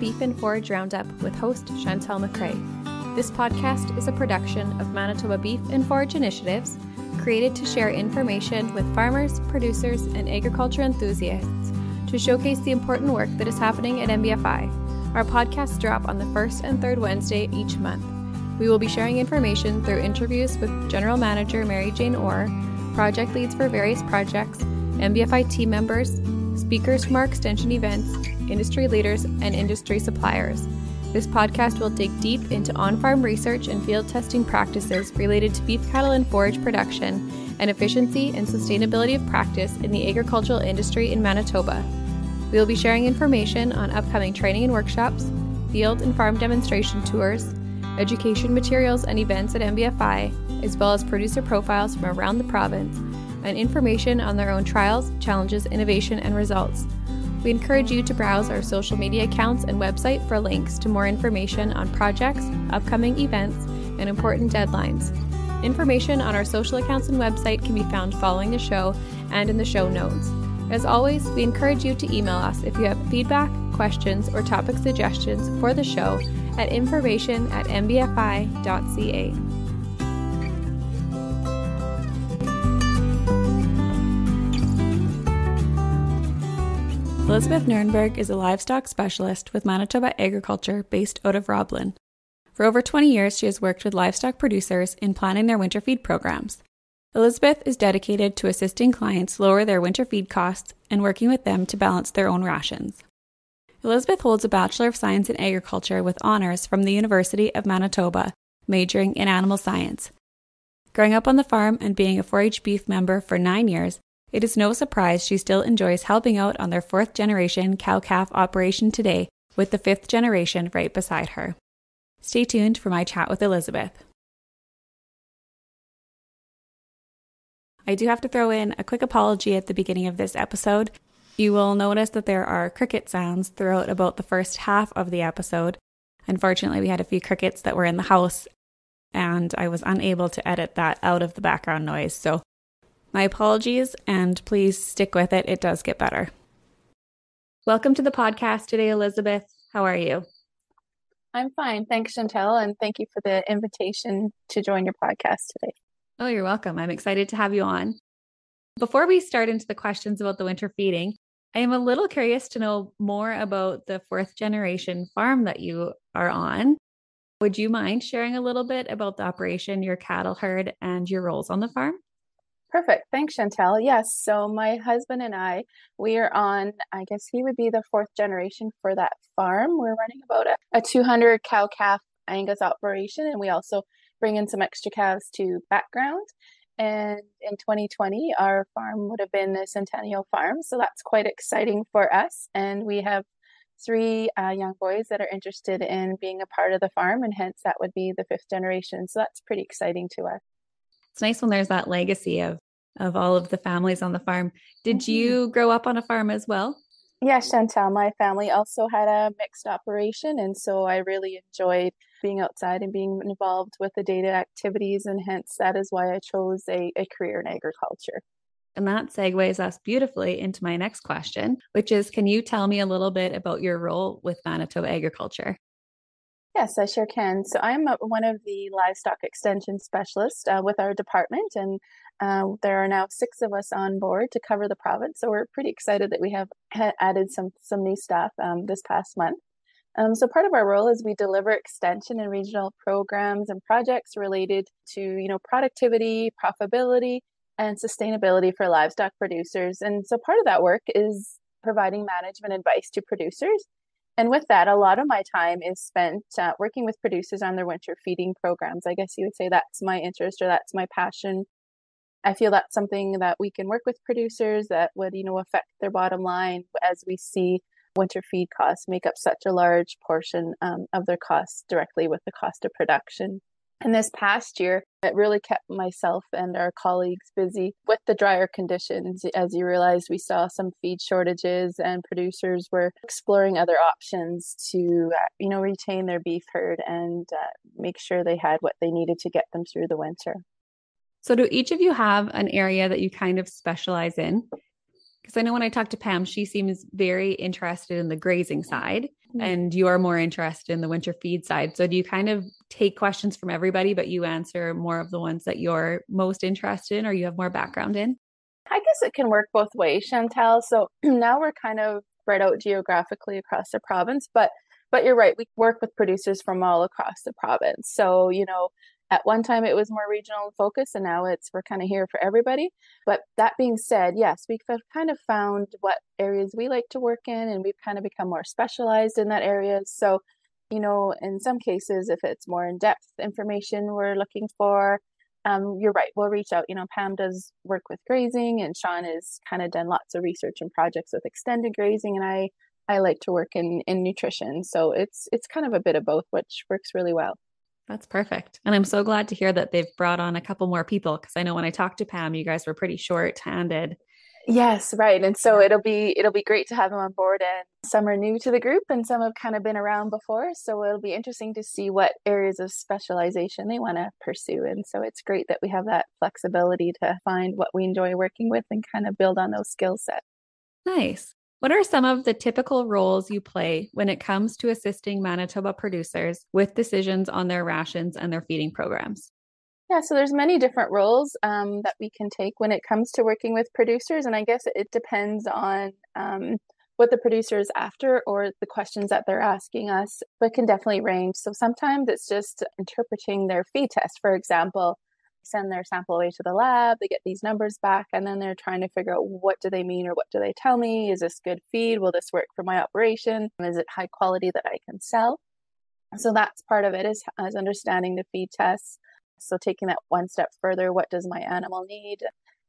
Beef and Forage Roundup with host Chantel McCrae. This podcast is a production of Manitoba Beef and Forage Initiatives, created to share information with farmers, producers, and agriculture enthusiasts to showcase the important work that is happening at MBFI. Our podcasts drop on the first and third Wednesday each month. We will be sharing information through interviews with General Manager Mary Jane Orr, project leads for various projects, MBFI team members, speakers from our extension events, industry leaders, and industry suppliers. This podcast will dig deep into on farm research and field testing practices related to beef cattle and forage production and efficiency and sustainability of practice in the agricultural industry in Manitoba. We will be sharing information on upcoming training and workshops, field and farm demonstration tours, education materials and events at MBFI, as well as producer profiles from around the province and information on their own trials, challenges, innovation, and results. We encourage you to browse our social media accounts and website for links to more information on projects, upcoming events, and important deadlines. Information on our social accounts and website can be found following the show and in the show notes. As always, we encourage you to email us if you have feedback, questions, or topic suggestions for the show at information at mbfi.ca. Elizabeth Nernberg is a livestock specialist with Manitoba Agriculture based out of Roblin. For over 20 years, she has worked with livestock producers in planning their winter feed programs. Elizabeth is dedicated to assisting clients lower their winter feed costs and working with them to balance their own rations. Elizabeth holds a Bachelor of Science in Agriculture with honors from the University of Manitoba, majoring in animal science. Growing up on the farm and being a 4 H beef member for nine years, it is no surprise she still enjoys helping out on their fourth generation cow calf operation today with the fifth generation right beside her. Stay tuned for my chat with Elizabeth. I do have to throw in a quick apology at the beginning of this episode. You will notice that there are cricket sounds throughout about the first half of the episode. Unfortunately, we had a few crickets that were in the house, and I was unable to edit that out of the background noise. So my apologies, and please stick with it. It does get better. Welcome to the podcast today, Elizabeth. How are you? I'm fine. Thanks, Chantel, and thank you for the invitation to join your podcast today. Oh, you're welcome. I'm excited to have you on. Before we start into the questions about the winter feeding, I am a little curious to know more about the fourth generation farm that you are on. Would you mind sharing a little bit about the operation, your cattle herd, and your roles on the farm? Perfect. Thanks, Chantel. Yes. So my husband and I, we are on, I guess he would be the fourth generation for that farm. We're running about a, a 200 cow calf Angus operation, and we also bring in some extra calves to background. And in 2020, our farm would have been a centennial farm. So that's quite exciting for us. And we have three uh, young boys that are interested in being a part of the farm, and hence that would be the fifth generation. So that's pretty exciting to us it's nice when there's that legacy of of all of the families on the farm. Did mm-hmm. you grow up on a farm as well? Yes, Chantel. My family also had a mixed operation, and so I really enjoyed being outside and being involved with the data activities, and hence that is why I chose a, a career in agriculture. And that segues us beautifully into my next question, which is Can you tell me a little bit about your role with Manitoba Agriculture? Yes, I sure can. So I'm a, one of the livestock extension specialists uh, with our department, and uh, there are now six of us on board to cover the province. So we're pretty excited that we have added some some new staff um, this past month. Um, so part of our role is we deliver extension and regional programs and projects related to you know productivity, profitability, and sustainability for livestock producers. And so part of that work is providing management advice to producers and with that, a lot of my time is spent uh, working with producers on their winter feeding programs. I guess you would say that's my interest or that's my passion. I feel that's something that we can work with producers that would, you know, affect their bottom line as we see winter feed costs make up such a large portion um, of their costs directly with the cost of production. And this past year, it really kept myself and our colleagues busy with the drier conditions. As you realized, we saw some feed shortages, and producers were exploring other options to, uh, you know, retain their beef herd and uh, make sure they had what they needed to get them through the winter. So, do each of you have an area that you kind of specialize in? Because I know when I talk to Pam, she seems very interested in the grazing side mm-hmm. and you are more interested in the winter feed side. So do you kind of take questions from everybody, but you answer more of the ones that you're most interested in or you have more background in? I guess it can work both ways, Chantel. So now we're kind of spread out geographically across the province, but but you're right, we work with producers from all across the province. So, you know, at one time it was more regional focus and now it's we're kind of here for everybody. But that being said yes we've kind of found what areas we like to work in and we've kind of become more specialized in that area. So you know in some cases if it's more in-depth information we're looking for um, you're right we'll reach out. You know pam does work with grazing and sean has kind of done lots of research and projects with extended grazing and i i like to work in in nutrition. So it's it's kind of a bit of both which works really well that's perfect. And I'm so glad to hear that they've brought on a couple more people because I know when I talked to Pam, you guys were pretty short handed. Yes, right. And so it'll be it'll be great to have them on board and some are new to the group and some have kind of been around before. So it'll be interesting to see what areas of specialization they want to pursue. And so it's great that we have that flexibility to find what we enjoy working with and kind of build on those skill sets. Nice. What are some of the typical roles you play when it comes to assisting Manitoba producers with decisions on their rations and their feeding programs? Yeah, so there's many different roles um, that we can take when it comes to working with producers, and I guess it depends on um, what the producer is after or the questions that they're asking us, but can definitely range. So sometimes it's just interpreting their feed test, for example send their sample away to the lab they get these numbers back and then they're trying to figure out what do they mean or what do they tell me? Is this good feed? Will this work for my operation? Is it high quality that i can sell? So that's part of it is, is understanding the feed tests. So taking that one step further what does my animal need?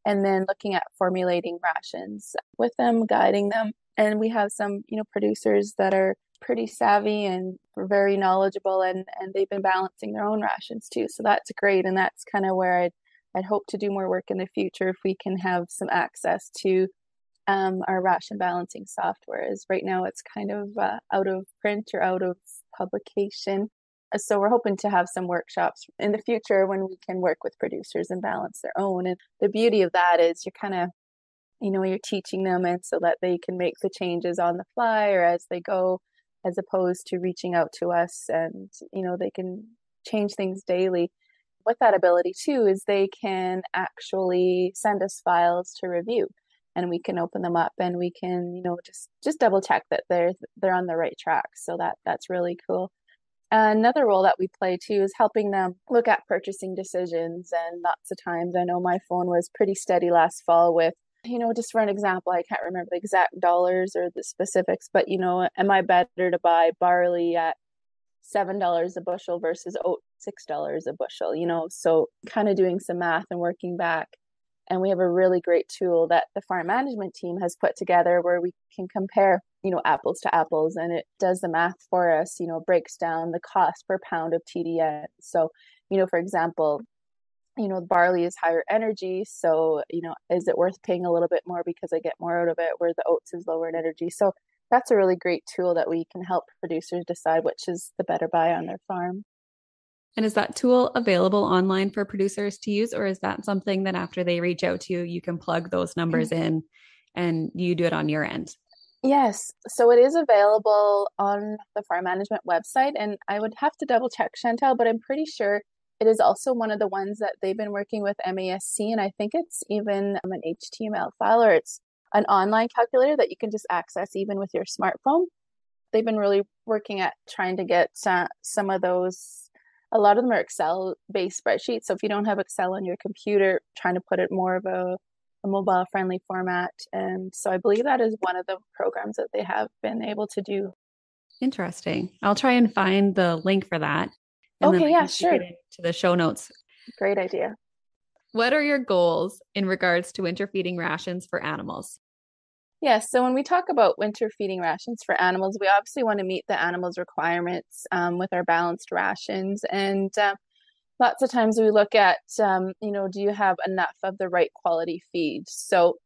And then looking at formulating rations with them guiding them. And we have some you know producers that are pretty savvy and very knowledgeable and and they've been balancing their own rations too. So that's great and that's kind of where I'd I'd hope to do more work in the future if we can have some access to um, our ration balancing software Is right now it's kind of uh, out of print or out of publication. So we're hoping to have some workshops in the future when we can work with producers and balance their own. And the beauty of that is you're kind of you know you're teaching them and so that they can make the changes on the fly or as they go as opposed to reaching out to us and you know they can change things daily with that ability too is they can actually send us files to review and we can open them up and we can you know just just double check that they're they're on the right track. So that that's really cool. Another role that we play too is helping them look at purchasing decisions and lots of times i know my phone was pretty steady last fall with you know, just for an example, I can't remember the exact dollars or the specifics, but you know, am I better to buy barley at seven dollars a bushel versus oat six dollars a bushel? You know, so kind of doing some math and working back. And we have a really great tool that the farm management team has put together where we can compare, you know, apples to apples and it does the math for us, you know, breaks down the cost per pound of TDN. So, you know, for example, you know barley is higher energy so you know is it worth paying a little bit more because i get more out of it where the oats is lower in energy? So that's a really great tool that we can help producers decide which is the better buy on their farm. And is that tool available online for producers to use or is that something that after they reach out to you you can plug those numbers mm-hmm. in and you do it on your end? Yes, so it is available on the farm management website, and I would have to double check Chantel, but I'm pretty sure it is also one of the ones that they've been working with MASC, and I think it's even um, an HTML file or it's an online calculator that you can just access even with your smartphone. They've been really working at trying to get uh, some of those. A lot of them are Excel based spreadsheets. So if you don't have Excel on your computer, trying to put it more of a, a mobile friendly format. And so I believe that is one of the programs that they have been able to do. Interesting. I'll try and find the link for that. And okay, yeah, sure. To the show notes. Great idea. What are your goals in regards to winter feeding rations for animals? Yes, so when we talk about winter feeding rations for animals, we obviously want to meet the animals' requirements um, with our balanced rations. And uh, lots of times we look at, um, you know, do you have enough of the right quality feed? So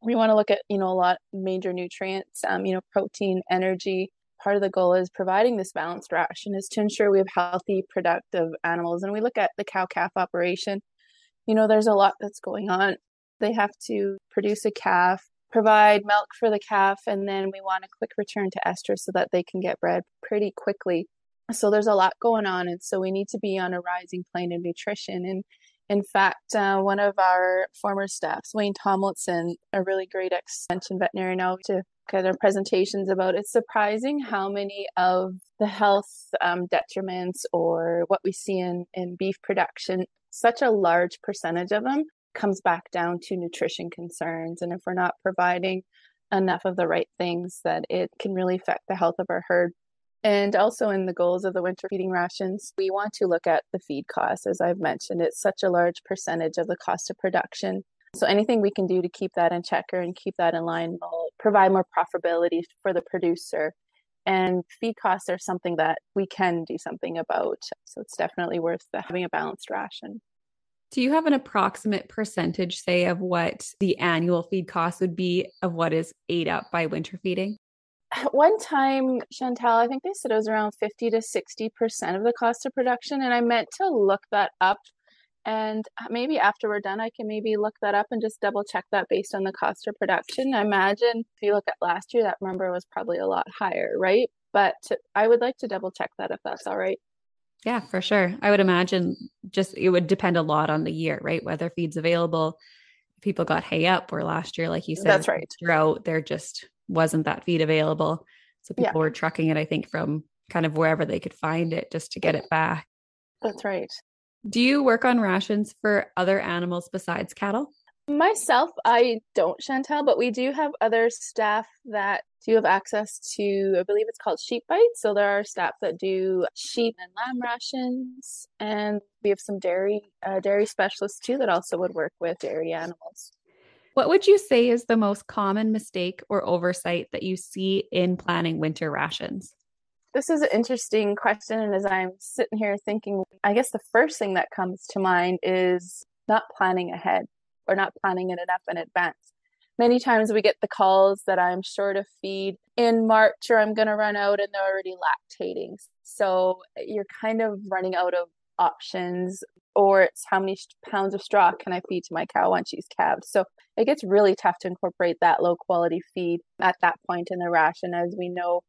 we want to look at, you know, a lot major nutrients, um, you know, protein, energy, part of the goal is providing this balanced ration is to ensure we have healthy, productive animals. And we look at the cow calf operation, you know, there's a lot that's going on. They have to produce a calf provide milk for the calf, and then we want a quick return to estrus so that they can get bred pretty quickly. So there's a lot going on, and so we need to be on a rising plane of nutrition. And in fact, uh, one of our former staffs, Wayne Tomlinson, a really great extension veterinarian now to at our presentations about it's surprising how many of the health um, detriments or what we see in, in beef production, such a large percentage of them comes back down to nutrition concerns. And if we're not providing enough of the right things, that it can really affect the health of our herd. And also in the goals of the winter feeding rations, we want to look at the feed costs. As I've mentioned, it's such a large percentage of the cost of production. So anything we can do to keep that in check and keep that in line will provide more profitability for the producer. And feed costs are something that we can do something about. So it's definitely worth having a balanced ration. Do you have an approximate percentage, say, of what the annual feed cost would be of what is ate up by winter feeding? One time, Chantel, I think they said it was around 50 to 60% of the cost of production. And I meant to look that up and uh, maybe after we're done, I can maybe look that up and just double check that based on the cost of production. I imagine if you look at last year, that number was probably a lot higher, right? But I would like to double check that if that's all right. Yeah, for sure. I would imagine just it would depend a lot on the year, right? Whether feed's available. People got hay up, or last year, like you said, that's right. Drought, there just wasn't that feed available, so people yeah. were trucking it. I think from kind of wherever they could find it just to get it back. That's right. Do you work on rations for other animals besides cattle? Myself, I don't, Chantel, but we do have other staff that do have access to, I believe it's called sheep bites. So there are staff that do sheep and lamb rations, and we have some dairy uh, dairy specialists too that also would work with dairy animals. What would you say is the most common mistake or oversight that you see in planning winter rations? This is an interesting question. And as I'm sitting here thinking, I guess the first thing that comes to mind is not planning ahead or not planning it enough in advance. Many times we get the calls that I'm short of feed in March or I'm going to run out and they're already lactating. So you're kind of running out of options or it's how many pounds of straw can I feed to my cow once she's calved. So it gets really tough to incorporate that low quality feed at that point in the ration. As we know,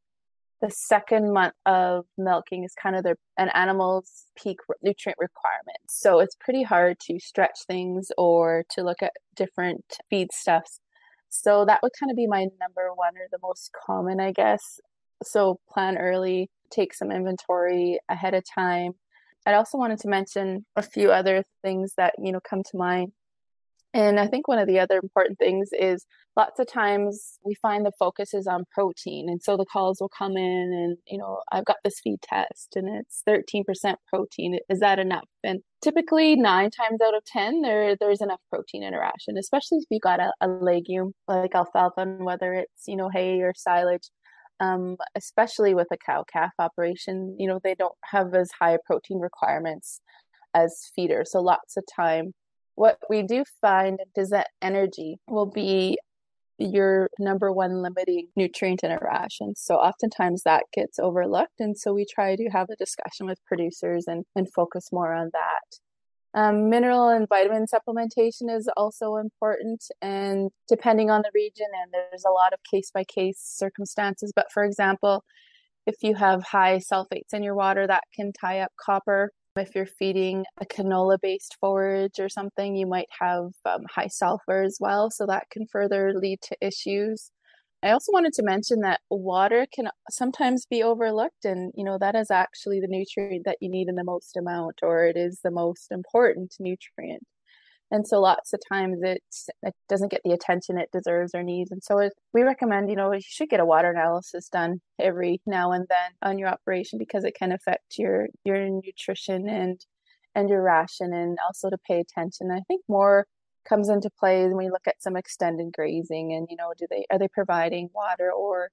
the second month of milking is kind of an animal's peak nutrient requirements. So it's pretty hard to stretch things or to look at different feedstuffs. So that would kind of be my number one or the most common, I guess. So plan early, take some inventory ahead of time. I also wanted to mention a few other things that, you know, come to mind and I think one of the other important things is lots of times we find the focus is on protein. And so the calls will come in and, you know, I've got this feed test and it's 13% protein. Is that enough? And typically nine times out of 10, there there's enough protein in a ration, especially if you got a, a legume like alfalfa, and whether it's, you know, hay or silage. Um, especially with a cow calf operation, you know, they don't have as high protein requirements as feeders. So lots of time what we do find is that energy will be your number one limiting nutrient in a ration. So oftentimes that gets overlooked. And so we try to have a discussion with producers and, and focus more on that. Um, mineral and vitamin supplementation is also important. And depending on the region, and there's a lot of case by case circumstances. But for example, if you have high sulfates in your water, that can tie up copper if you're feeding a canola based forage or something, you might have um, high sulfur as well. So that can further lead to issues. I also wanted to mention that water can sometimes be overlooked, and you know, that is actually the nutrient that you need in the most amount, or it is the most important nutrient. And so lots of times it it doesn't get the attention it deserves or needs. And so it, we recommend you know you should get a water analysis done every now and then on your operation because it can affect your your nutrition and and your ration and also to pay attention. I think more comes into play when we look at some extended grazing and you know do they are they providing water or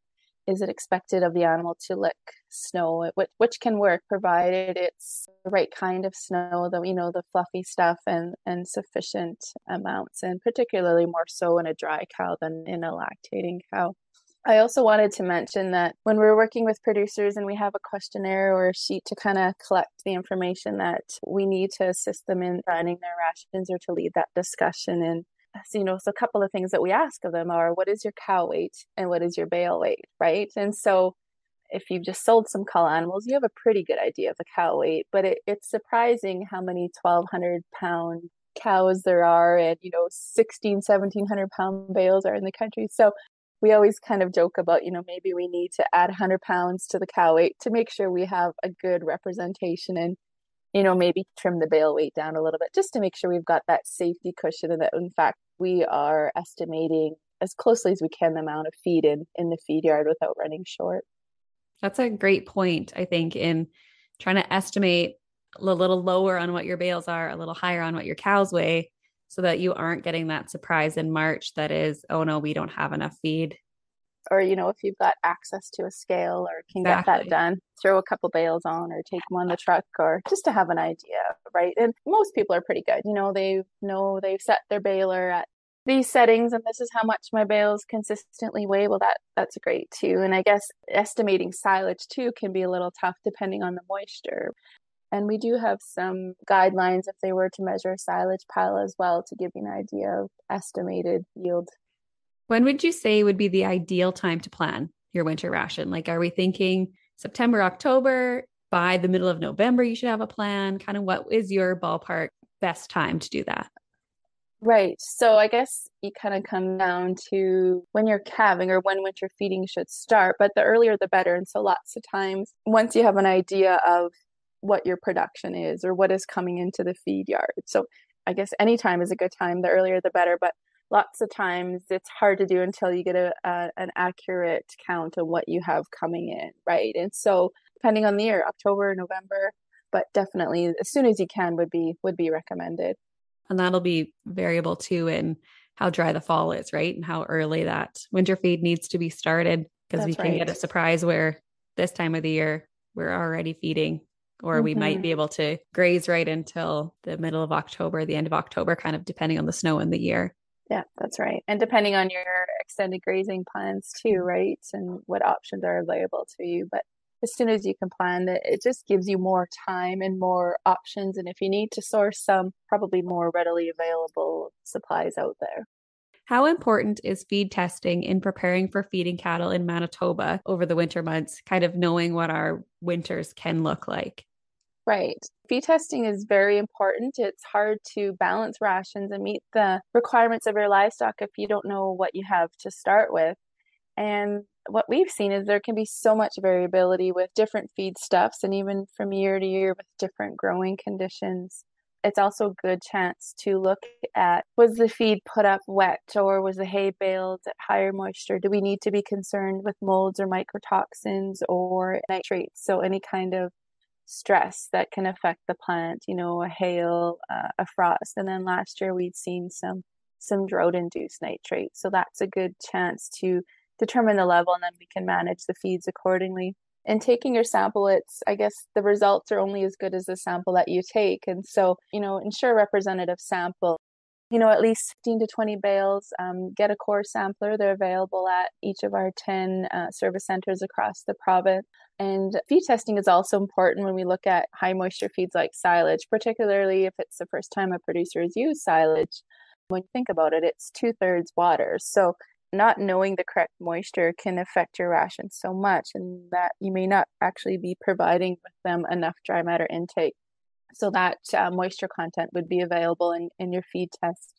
is it expected of the animal to lick snow? Which, which can work provided it's the right kind of snow the you know the fluffy stuff and and sufficient amounts and particularly more so in a dry cow than in a lactating cow I also wanted to mention that when we're working with producers and we have a questionnaire or a sheet to kind of collect the information that we need to assist them in running their rations or to lead that discussion and so, you know, so a couple of things that we ask of them are what is your cow weight and what is your bale weight, right? And so if you've just sold some cull animals, you have a pretty good idea of the cow weight, but it, it's surprising how many 1200 pound cows there are and, you know, 16, 1700 pound bales are in the country. So we always kind of joke about, you know, maybe we need to add 100 pounds to the cow weight to make sure we have a good representation and, you know, maybe trim the bale weight down a little bit just to make sure we've got that safety cushion and that, in fact, we are estimating as closely as we can the amount of feed in in the feed yard without running short. That's a great point, I think, in trying to estimate a little lower on what your bales are, a little higher on what your cows weigh, so that you aren't getting that surprise in March that is, oh no, we don't have enough feed. Or, you know, if you've got access to a scale or can exactly. get that done, throw a couple bales on or take them on the truck or just to have an idea, right? And most people are pretty good. You know, they know they've set their baler at these settings and this is how much my bales consistently weigh well that that's great too and i guess estimating silage too can be a little tough depending on the moisture and we do have some guidelines if they were to measure silage pile as well to give you an idea of estimated yield. When would you say would be the ideal time to plan your winter ration? Like are we thinking september october? By the middle of november you should have a plan. Kind of what is your ballpark best time to do that? Right. So I guess you kind of come down to when you're calving or when winter feeding should start, but the earlier the better. And so lots of times, once you have an idea of what your production is or what is coming into the feed yard. So I guess any time is a good time. The earlier the better, but lots of times it's hard to do until you get a, a an accurate count of what you have coming in, right? And so depending on the year, October, November, but definitely as soon as you can would be would be recommended. And that'll be variable too in how dry the fall is, right? And how early that winter feed needs to be started because we can right. get a surprise where this time of the year we're already feeding or mm-hmm. we might be mm-hmm. able to graze right until the middle of October, the end of October, kind of depending on the snow in the year. Yeah, that's right. And depending on your extended grazing plans too, right? And what options are available to you. But as soon as you can plan that it just gives you more time and more options and if you need to source some probably more readily available supplies out there how important is feed testing in preparing for feeding cattle in Manitoba over the winter months, kind of knowing what our winters can look like? Right. Feed testing is very important. It's hard to balance rations and meet the requirements of your livestock if you don't know what you have to start with. And what we've seen is there can be so much variability with different feedstuffs and even from year to year with different growing conditions. It's also a good chance to look at was the feed put up wet or was the hay baled at higher moisture? Do we need to be concerned with molds or mycotoxins or nitrates? So, any kind of stress that can affect the plant, you know, a hail, uh, a frost. And then last year we'd seen some some drought induced nitrates. So that's a good chance to determine the level and then we can manage the feeds accordingly. And taking your sample, it's, I guess, the results are only as good as the sample that you take. And so, you know, ensure representative sample. You know, at least 15 to 20 bales. Um, get a core sampler. They're available at each of our 10 uh, service centers across the province. And feed testing is also important when we look at high moisture feeds like silage, particularly if it's the first time a producer has used silage. When you think about it, it's two thirds water. So not knowing the correct moisture can affect your ration so much and that you may not actually be providing with them enough dry matter intake so that uh, moisture content would be available in, in your feed test.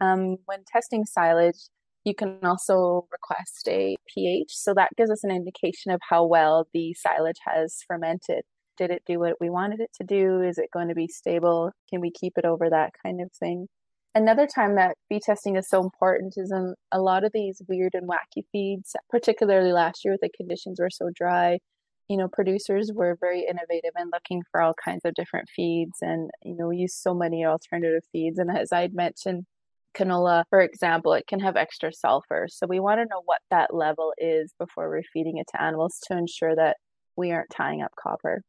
Um, when testing silage you can also request a ph so that gives us an indication of how well the silage has fermented. Did it do what we wanted it to do? Is it going to be stable? Can we keep it over that kind of thing Another time that feed testing is so important is in a lot of these weird and wacky feeds, particularly last year the conditions were so dry. You know, producers were very innovative and looking for all kinds of different feeds and, you know, use so many alternative feeds. And as I'd mentioned, canola, for example, it can have extra sulfur. So we want to know what that level is before we're feeding it to animals to ensure that we aren't tying up copper.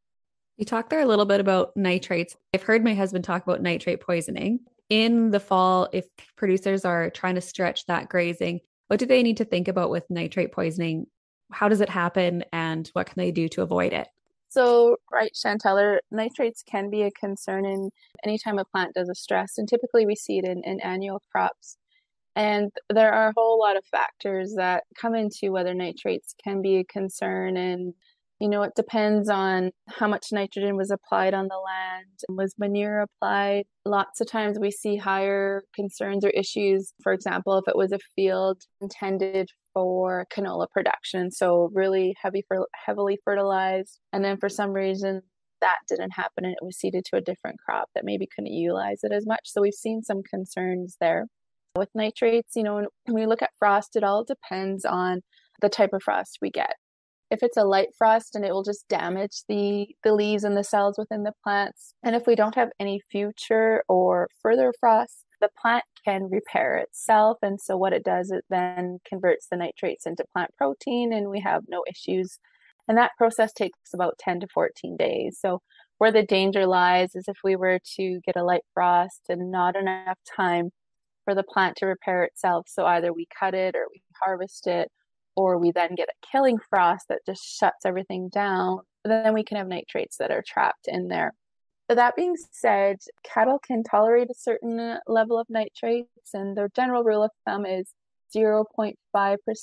You talked there a little bit about nitrates. I've heard my husband talk about nitrate poisoning in the fall, if producers are trying to stretch that grazing, what do they need to think about with nitrate poisoning? How does it happen and what can they do to avoid it? So, right, Chanteller, nitrates can be a concern in anytime a plant does a stress, and typically we see it in, in annual crops. And there are a whole lot of factors that come into whether nitrates can be a concern. And, you know, it depends on how much nitrogen was applied on the land. Was manure applied? Lots of times we see higher concerns or issues. For example, if it was a field intended for canola production, so really heavy for heavily fertilized, and then for some reason that didn't happen and it was seeded to a different crop that maybe couldn't utilize it as much. So we've seen some concerns there. With nitrates, you know, when we look at frost, it all depends on the type of frost we get. If it's a light frost and it will just damage the, the leaves and the cells within the plants. And if we don't have any future or further frost, the plant can repair itself. And so what it does, it then converts the nitrates into plant protein and we have no issues. And that process takes about 10 to 14 days. So where the danger lies is if we were to get a light frost and not enough time for the plant to repair itself. So either we cut it or we harvest it, or we then get a killing frost that just shuts everything down. Then we can have nitrates that are trapped in there. So that being said, cattle can tolerate a certain level of nitrates, and the general rule of thumb is 0.5%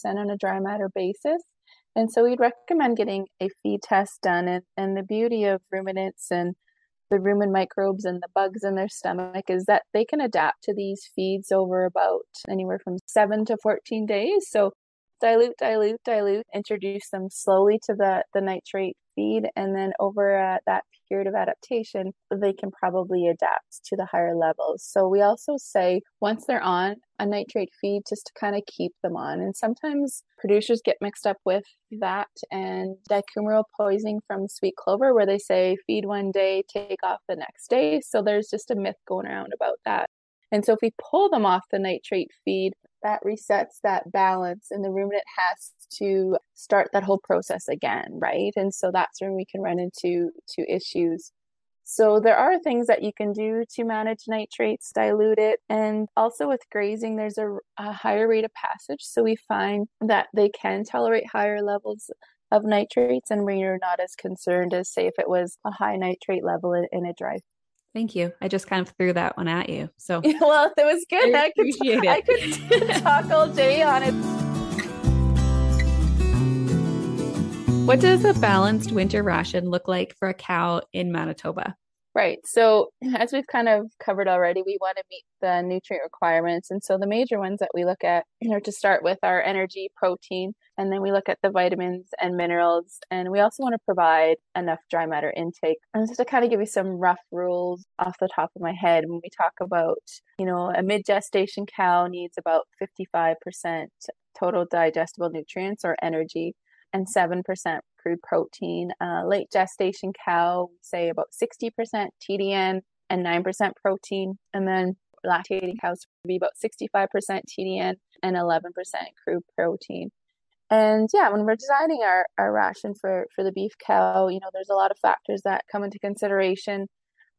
on a dry matter basis. And so we'd recommend getting a feed test done. And, and the beauty of ruminants and the rumen microbes and the bugs in their stomach is that they can adapt to these feeds over about anywhere from seven to 14 days. So dilute, dilute, dilute, introduce them slowly to the, the nitrate feed. And then over uh, that period of adaptation, they can probably adapt to the higher levels. So we also say once they're on a nitrate feed, just to kind of keep them on. And sometimes producers get mixed up with that and dicoumarol poisoning from sweet clover, where they say feed one day, take off the next day. So there's just a myth going around about that. And so if we pull them off the nitrate feed, that resets that balance and the ruminant has to start that whole process again right? And so that's when we can run into to issues. So there are things that you can do to manage nitrates dilute it. And also with grazing there's a, a higher rate of passage. So we find that they can tolerate higher levels of nitrates and we're not as concerned as say if it was a high nitrate level in, in a dry Thank you. I just kind of threw that one at you. So well, it was good. I, I could, it. I could talk all day on it. What does a balanced winter ration look like for a cow in Manitoba? Right. So, as we've kind of covered already, we want to meet the nutrient requirements. And so, the major ones that we look at are to start with our energy, protein, and then we look at the vitamins and minerals. And we also want to provide enough dry matter intake. And just to kind of give you some rough rules off the top of my head, when we talk about, you know, a mid gestation cow needs about 55% total digestible nutrients or energy and 7% crude protein. Uh, late gestation cow, say about 60% TDN and 9% protein. And then lactating cows would be about 65% TDN and 11% crude protein. And yeah, when we're designing our, our ration for, for the beef cow, you know, there's a lot of factors that come into consideration.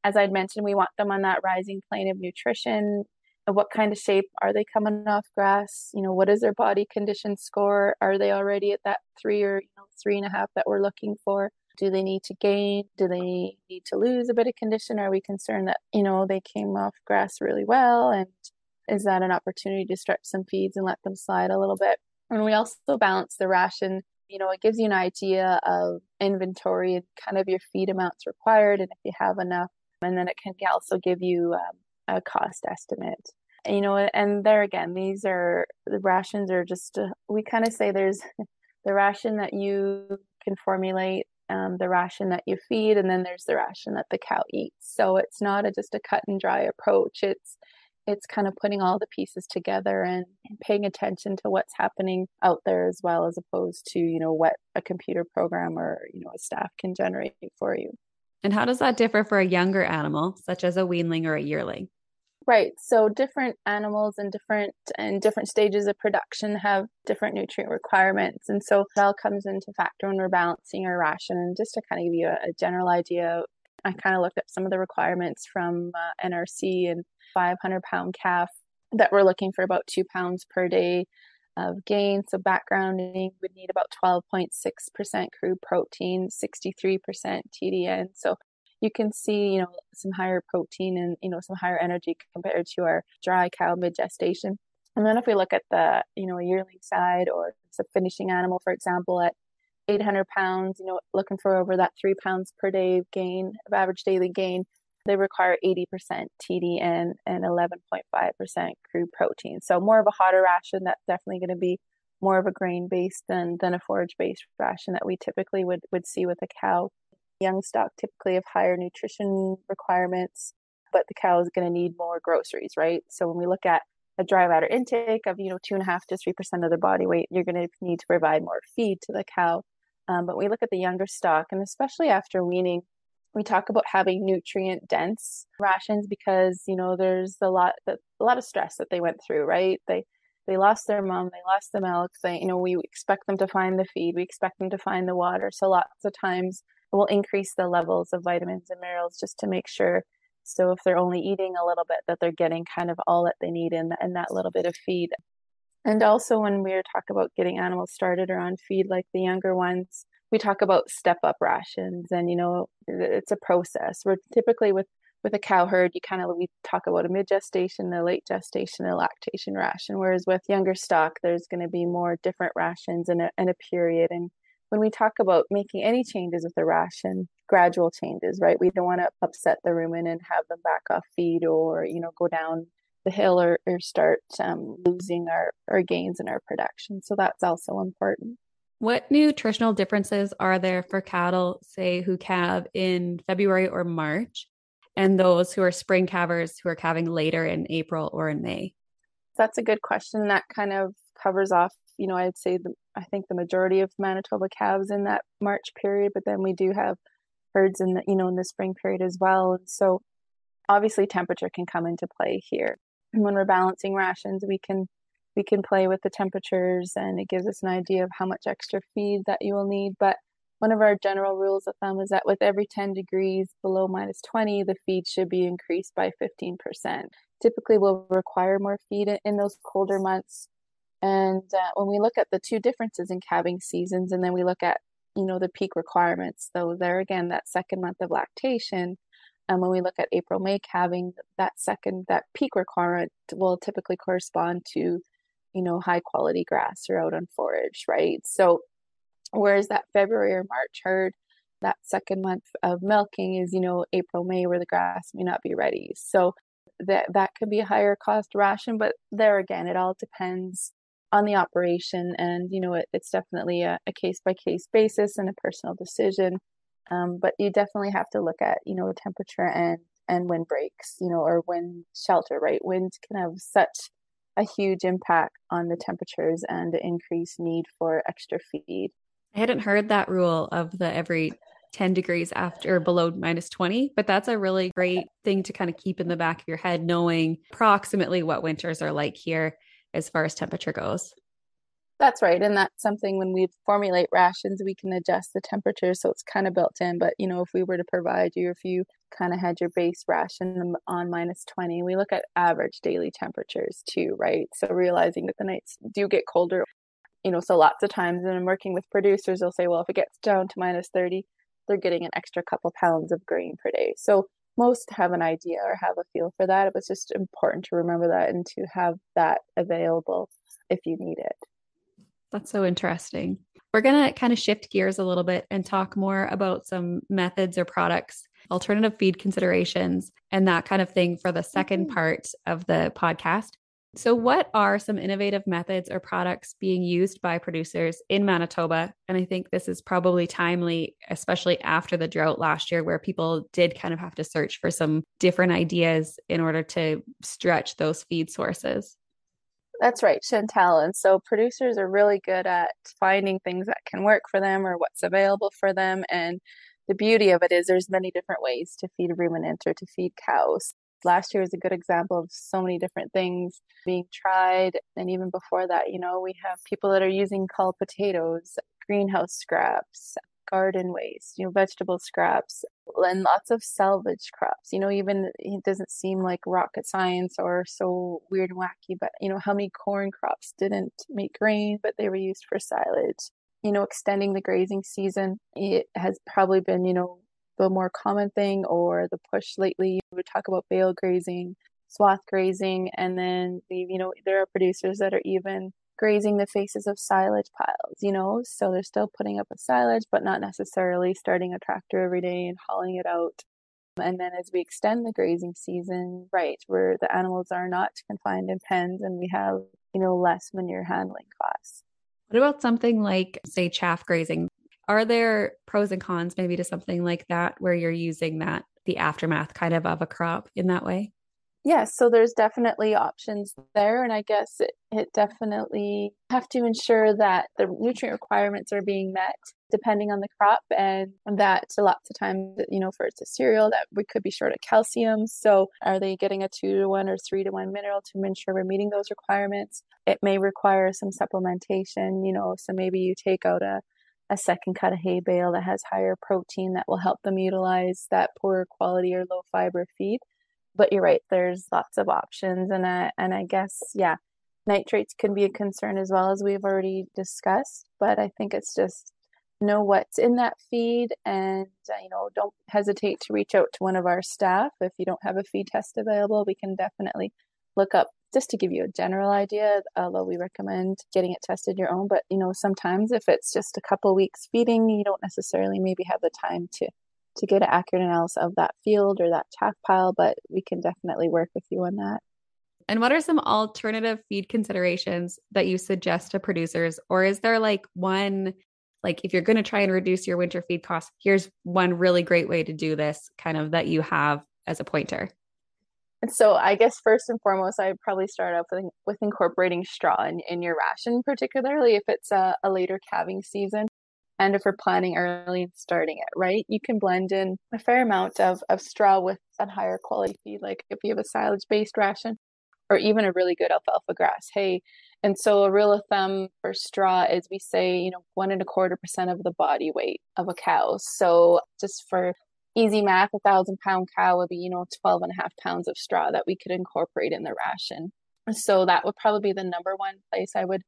As I'd mentioned, we want them on that rising plane of nutrition what kind of shape are they coming off grass? You know what is their body condition score? Are they already at that three or you know three and a half that we're looking for? Do they need to gain? Do they need to lose a bit of condition? Are we concerned that you know they came off grass really well? And is that an opportunity to stretch some feeds and let them slide a little bit? And we also balance the ration. You know it gives you an idea of inventory and kind of your feed amounts required and if you have enough. And then it can also give you um, a cost estimate. You know and there again these are the rations are just uh, we kind of say there's the ration that you can formulate um, the ration that you feed and then there's the ration that the cow eats. So it's not a, just a cut and dry approach. It's it's kind of putting all the pieces together and paying attention to what's happening out there as well as opposed to you know what a computer program or you know a staff can generate for you. And how does that differ for a younger animal such as a weanling or a yearling Right. So different animals and different and different stages of production have different nutrient requirements. And so that all comes into factor when we're balancing our ration. And just to kind of give you a, a general idea, I kind of looked up some of the requirements from uh, NRC and 500 pound calf that we're looking for about two pounds per day of gain. So backgrounding would need about 12.6% crude protein, 63% TDN. So you can see, you know, some higher protein and, you know, some higher energy compared to our dry cow mid gestation. And then if we look at the, you know, yearling side or it's a finishing animal, for example, at 800 pounds, you know, looking for over that three pounds per day gain of average daily gain, they require 80% TDN and 11.5% crude protein. So more of a hotter ration. That's definitely going to be more of a grain based than than a forage based ration that we typically would would see with a cow. Young stock typically have higher nutrition requirements, but the cow is going to need more groceries, right? So when we look at a dry matter intake of you know two and a half to three percent of their body weight, you're going to need to provide more feed to the cow. Um, but we look at the younger stock, and especially after weaning, we talk about having nutrient dense rations because you know there's a lot that a lot of stress that they went through, right? They they lost their mom, they lost the milk. They, you know, we expect them to find the feed, we expect them to find the water. So lots of times we'll increase the levels of vitamins and minerals just to make sure. So if they're only eating a little bit, that they're getting kind of all that they need in, in that little bit of feed. And also when we talk about getting animals started or on feed, like the younger ones, we talk about step up rations and you know it's a process we're typically with with a cow herd you kind of we talk about a mid gestation a late gestation a lactation ration whereas with younger stock there's going to be more different rations a, in a period and when we talk about making any changes with the ration gradual changes right we don't want to upset the rumen and have them back off feed or you know go down the hill or, or start um, losing our, our gains in our production so that's also important what nutritional differences are there for cattle, say, who calve in February or March, and those who are spring calvers who are calving later in April or in May? That's a good question. That kind of covers off, you know, I'd say the, I think the majority of Manitoba calves in that March period, but then we do have herds in the, you know, in the spring period as well. And so obviously temperature can come into play here. And when we're balancing rations, we can we can play with the temperatures and it gives us an idea of how much extra feed that you will need. But one of our general rules of thumb is that with every 10 degrees below minus 20, the feed should be increased by 15%. Typically, we'll require more feed in those colder months. And uh, when we look at the two differences in calving seasons, and then we look at you know the peak requirements, though there again that second month of lactation, and when we look at April May calving, that second that peak requirement will typically correspond to you know, high quality grass or out on forage, right? So, whereas that February or March herd, that second month of milking is, you know, April, May, where the grass may not be ready. So, that that could be a higher cost ration, but there again, it all depends on the operation, and you know, it, it's definitely a case by case basis and a personal decision. Um, but you definitely have to look at, you know, temperature and and wind breaks, you know, or wind shelter, right? Wind can have such a huge impact on the temperatures and the increased need for extra feed. I hadn't heard that rule of the every 10 degrees after below minus 20, but that's a really great thing to kind of keep in the back of your head, knowing approximately what winters are like here as far as temperature goes. That's right. And that's something when we formulate rations, we can adjust the temperature. So it's kind of built in. But, you know, if we were to provide you, if you kind of had your base ration on minus 20, we look at average daily temperatures too, right? So realizing that the nights do get colder, you know, so lots of times when I'm working with producers, they'll say, well, if it gets down to minus 30, they're getting an extra couple pounds of grain per day. So most have an idea or have a feel for that. It was just important to remember that and to have that available if you need it. That's so interesting. We're going to kind of shift gears a little bit and talk more about some methods or products, alternative feed considerations, and that kind of thing for the 2nd mm-hmm. part of the podcast. So, what are some innovative methods or products being used by producers in Manitoba? And I think this is probably timely, especially after the drought last year, where people did kind of have to search for some different ideas in order to stretch those feed sources. That's right, Chantel. And so producers are really good at finding things that can work for them or what's available for them. And the beauty of it is there's many different ways to feed ruminants or to feed cows. Last year is a good example of so many different things being tried. And even before that, you know, we have people that are using cull potatoes, greenhouse scraps, garden waste, you know, vegetable scraps, and lots of salvage crops. You know, even it doesn't seem like rocket science or so weird and wacky, but you know, how many corn crops didn't make grain, but they were used for silage? You know, extending the grazing season, it has probably been, you know, the more common thing or the push lately. We talk about bale grazing. swath grazing. And then, you know, there are producers that are even grazing the faces of silage piles, you know, so they're still putting up a silage, but not necessarily starting a tractor every day and hauling it out. And then as we extend the grazing season, right, where the animals are not confined in pens and we have, you know, less manure handling costs. What about something like, say, chaff grazing? Are there pros and cons maybe to something like that where you're using that, the aftermath kind of of a crop in that way? Yes, so there's definitely options there, and I guess it, it definitely have to ensure that the nutrient requirements are being met depending on the crop, and that lots of times, you know, for it's a cereal that we could be short of calcium. So, are they getting a two to one or three to one mineral to ensure we're meeting those requirements? It may require some supplementation, you know, so maybe you take out a a second cut of hay bale that has higher protein that will help them utilize that poorer quality or low fiber feed. But you're right there's lots of options and I, and I guess yeah nitrates can be a concern as well as we've already discussed but I think it's just know what's in that feed and uh, you know don't hesitate to reach out to one of our staff. If you don't have a feed test available we can definitely look up just to give you a general idea although we recommend getting it tested your own but you know sometimes if it's just a couple weeks feeding you don't necessarily maybe have the time to to get an accurate analysis of that field or that chaff pile, but we can definitely work with you on that. And what are some alternative feed considerations that you suggest to producers? Or is there like one, like if you're going to try and reduce your winter feed costs, here's one really great way to do this kind of that you have as a pointer? And so I guess first and foremost, I'd probably start off with, with incorporating straw in, in your ration, particularly if it's a, a later calving season and if we're planning early and starting it, right? You can blend in a fair amount of, of straw with that higher quality feed, like if you have a silage based ration or even a really good alfalfa grass hay. And so a rule of thumb for straw is we say, you know, one and a quarter percent of the body weight of a cow. So just for easy math, a thousand pound cow would be, you know, 12 and a half pounds of straw that we could incorporate in the ration. So that would probably be the number one place I would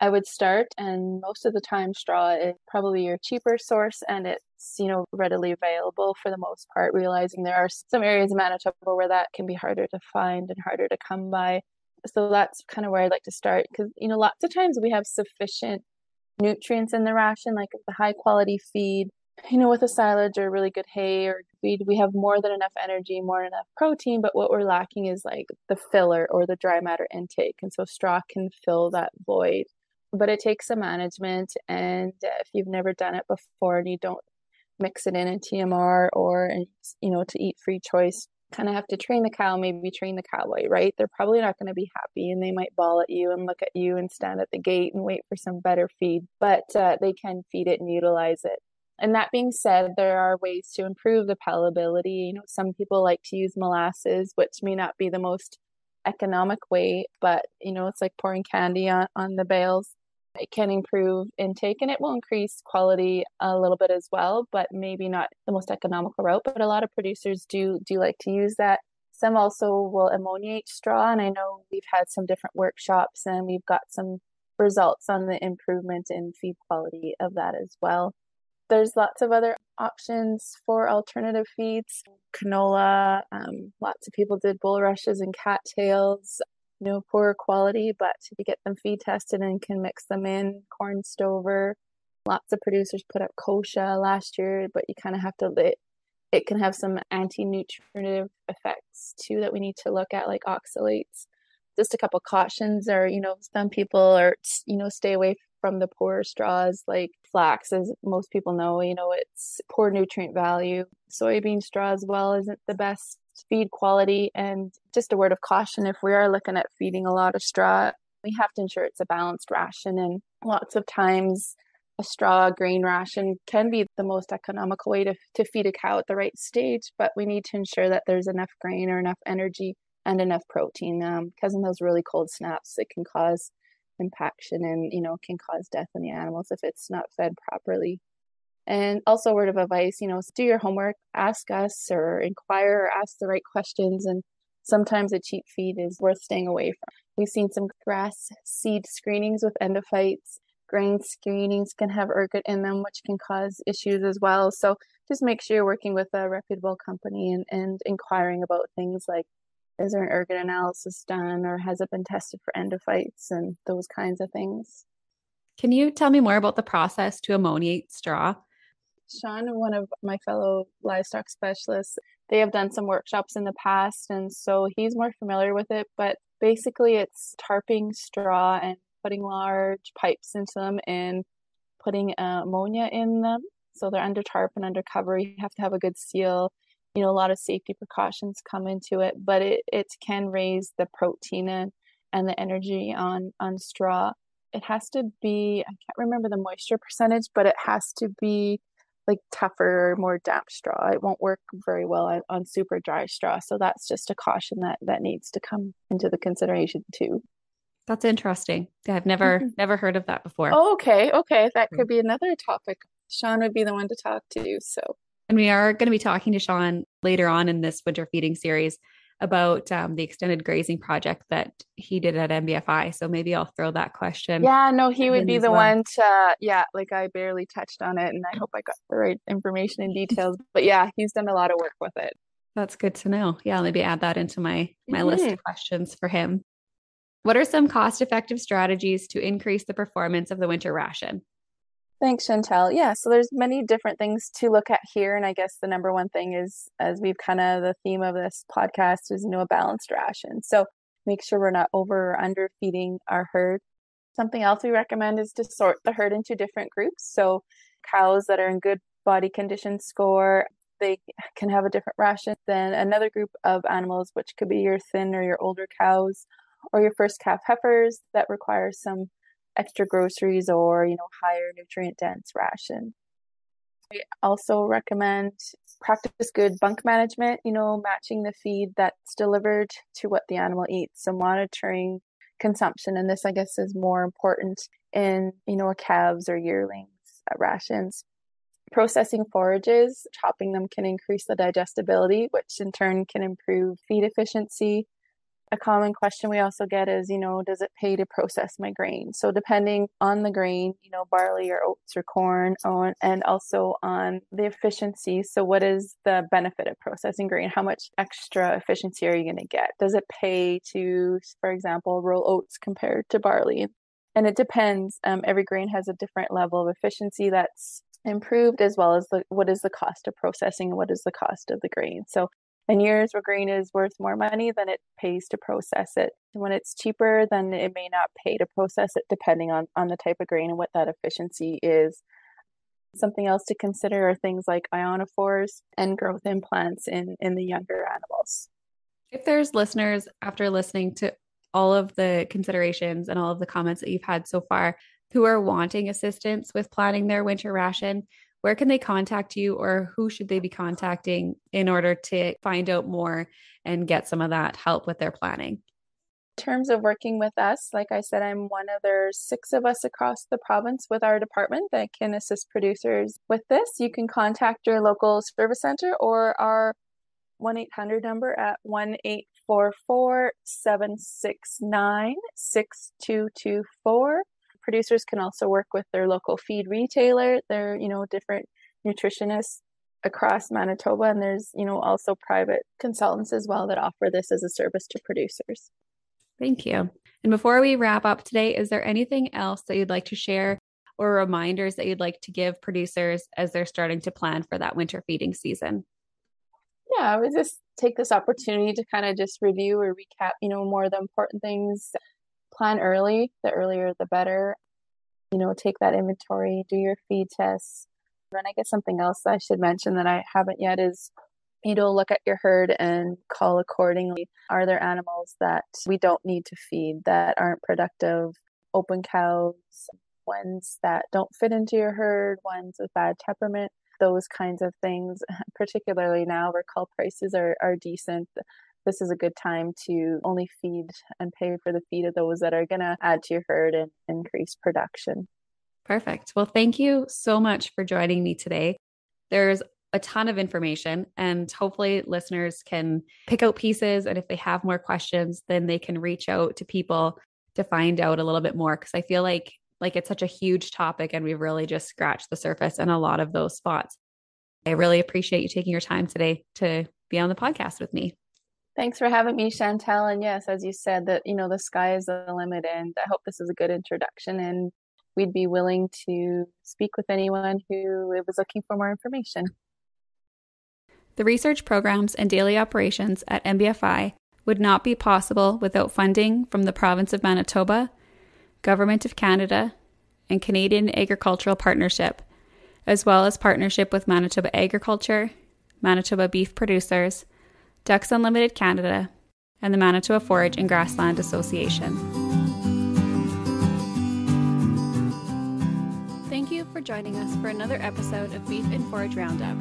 I would start, and most of the time, straw is probably your cheaper source, and it's you know readily available for the most part. Realizing there are some areas of Manitoba where that can be harder to find and harder to come by, so that's kind of where I'd like to start because you know lots of times we have sufficient nutrients in the ration, like the high quality feed, you know, with a silage or really good hay or feed, we have more than enough energy, more than enough protein, but what we're lacking is like the filler or the dry matter intake. And so straw can fill that void but it takes some management. And if you've never done it before and you don't mix it in a TMR or, you know, to eat free choice, kind of have to train the cow, maybe train the cowboy, right? They're probably not going to be happy and they might bawl at you and look at you and stand at the gate and wait for some better feed, but uh, they can feed it and utilize it. And that being said, there are ways to improve the palatability. You know, some people like to use molasses, which may not be the most economic way, but you know, it's like pouring candy on, on the bales it can improve intake and it will increase quality a little bit as well, but maybe not the most economical route. But a lot of producers do do like to use that. Some also will ammoniate straw, and I know we've had some different workshops and we've got some results on the improvement in feed quality of that as well. There's lots of other options for alternative feeds. Canola, um, lots of people did bulrushes and cattails know, poorer quality, but if you get them feed tested and can mix them in, corn stover. Lots of producers put up kochia last year, but you kind of have to, it, it can have some anti-nutritive effects too that we need to look at, like oxalates. Just a couple cautions or you know, some people are, you know, stay away from the poor straws like flax, as most people know, you know, it's poor nutrient value. Soybean straw as well isn't the best feed quality. And just a word of caution if we are looking at feeding a lot of straw, we have to ensure it's a balanced ration. And lots of times, a straw grain ration can be the most economical way to, to feed a cow at the right stage, but we need to ensure that there's enough grain or enough energy and enough protein um, because in those really cold snaps, it can cause impaction and you know can cause death in the animals if it's not fed properly and also, word of advice, you know, do your homework, ask us or inquire or ask the right questions. And sometimes a cheap feed is worth staying away from. We've seen some grass seed screenings with endophytes. Grain screenings can have ergot in them, which can cause issues as well. So just make sure you're working with a reputable company and, and inquiring about things like is there an ergot analysis done or has it been tested for endophytes and those kinds of things. Can you tell me more about the process to ammoniate straw? Sean, one of my fellow livestock specialists, they have done some workshops in the past, and so he's more familiar with it. But basically, it's tarping straw and putting large pipes into them and putting uh, ammonia in them. So they're under tarp and under cover. You have to have a good seal you know a lot of safety precautions come into it but it, it can raise the protein and, and the energy on on straw. It has to be i can't remember the moisture percentage but it has to be like tougher more damp straw. It won't work very well on, on super dry straw so that's just a caution that that needs to come into the consideration too. That's interesting. I've never mm-hmm. never heard of that before. Oh, okay okay. That could be another topic. Sean would be the one to talk to so. And we are going to be talking to Sean later on in this winter feeding series about um, the extended grazing project that he did at MBFI. So maybe I'll throw that question. Yeah, no, he would be the well. one to, yeah, like I barely touched on it and I hope I got the right information and details. but yeah, he's done a lot of work with it. That's good to know. Yeah, maybe add that into my my mm-hmm. list of questions for him. What are some cost-effective strategies to increase the performance of the winter ration? Thanks, Chantel. Yeah, so there's many different things to look at here, and I guess the number one thing is, as we've kind of the theme of this podcast is, you know, a balanced ration. So make sure we're not over or under feeding our herd. Something else we recommend is to sort the herd into different groups. So cows that are in good body condition score, they can have a different ration than another group of animals, which could be your thin or your older cows, or your first calf heifers that require some extra groceries or you know higher nutrient dense ration. We also recommend practice good bunk management you know matching the feed that's delivered to what the animal eats. So monitoring consumption and this i guess is more important in you know calves or yearlings uh, rations. Processing forages chopping them can increase the digestibility which in turn can improve feed efficiency a common question we also get is, you know, does it pay to process my grain? So depending on the grain, you know, barley or oats or corn, on, and also on the efficiency. So what is the benefit of processing grain? How much extra efficiency are you going to get? Does it pay to, for example, roll oats compared to barley? And it depends. Um, every grain has a different level of efficiency that's improved as well as the what is the cost of processing and what is the cost of the grain. So in years where grain is worth more money, than it pays to process it. When it's cheaper, then it may not pay to process it, depending on, on the type of grain and what that efficiency is. Something else to consider are things like ionophores and growth implants in, in the younger animals. If there's listeners after listening to all of the considerations and all of the comments that you've had so far who are wanting assistance with planning their winter ration, where can they contact you or who should they be contacting in order to find out more and get some of that help with their planning? In terms of working with us, like I said, I'm one of there's six of us across the province with our department that can assist producers with this. You can contact your local service center or our 1 800 number at 1 844 769 6224 producers can also work with their local feed retailer. There, you know, different nutritionists across Manitoba, and there's, you know, also private consultants as well that offer this as a service to producers. Thank you. And before we wrap up today, is there anything else that you'd like to share or reminders that you'd like to give producers as they're starting to plan for that winter feeding season? Yeah, I would just take this opportunity to kind of just review or recap, you know, more of the important things plan early. The earlier, the better. You know, take that inventory, do your feed tests. And I guess something else I should mention that I haven't yet is you know, look at your herd and call accordingly. Are there animals that we don't need to feed that aren't productive? Open cows, ones that don't fit into your herd, ones with bad temperament, those kinds of things, particularly now where cull prices are, are decent this is a good time to only feed and pay for the feed of those that are going to add to your herd and increase production. Perfect. Well, thank you so much for joining me today. There's a ton of information, and hopefully, listeners can pick out pieces. And if they have more questions, then they can reach out to people to find out a little bit more. Because I feel like like it's such a huge topic, and we've really just scratched the surface in a lot of those spots. I really appreciate you taking your time today to be on the podcast with me. Thanks for having me, Chantel. And yes, as you said, that you know the sky is the limit, and I hope this is a good introduction. And we'd be willing to speak with anyone who was looking for more information. The research programs and daily operations at MBFI would not be possible without funding from the Province of Manitoba, Government of Canada, and Canadian Agricultural Partnership, as well as partnership with Manitoba Agriculture, Manitoba Beef Producers, Ducks Unlimited Canada, and the Manitoba Forage and Grassland Association. Thank you for joining us for another episode of Beef and Forage Roundup.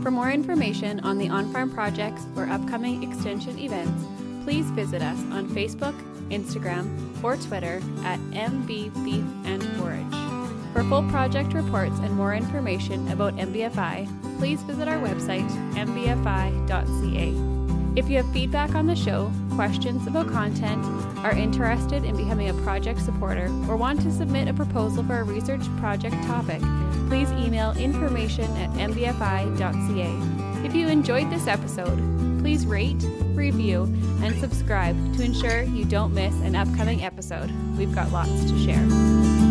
For more information on the on farm projects or upcoming extension events, please visit us on Facebook, Instagram, or Twitter at MB Beef and Forage. For full project reports and more information about MBFI, please visit our website, mbfi.ca. If you have feedback on the show, questions about content, are interested in becoming a project supporter, or want to submit a proposal for a research project topic, please email information at mbfi.ca. If you enjoyed this episode, please rate, review, and subscribe to ensure you don't miss an upcoming episode. We've got lots to share.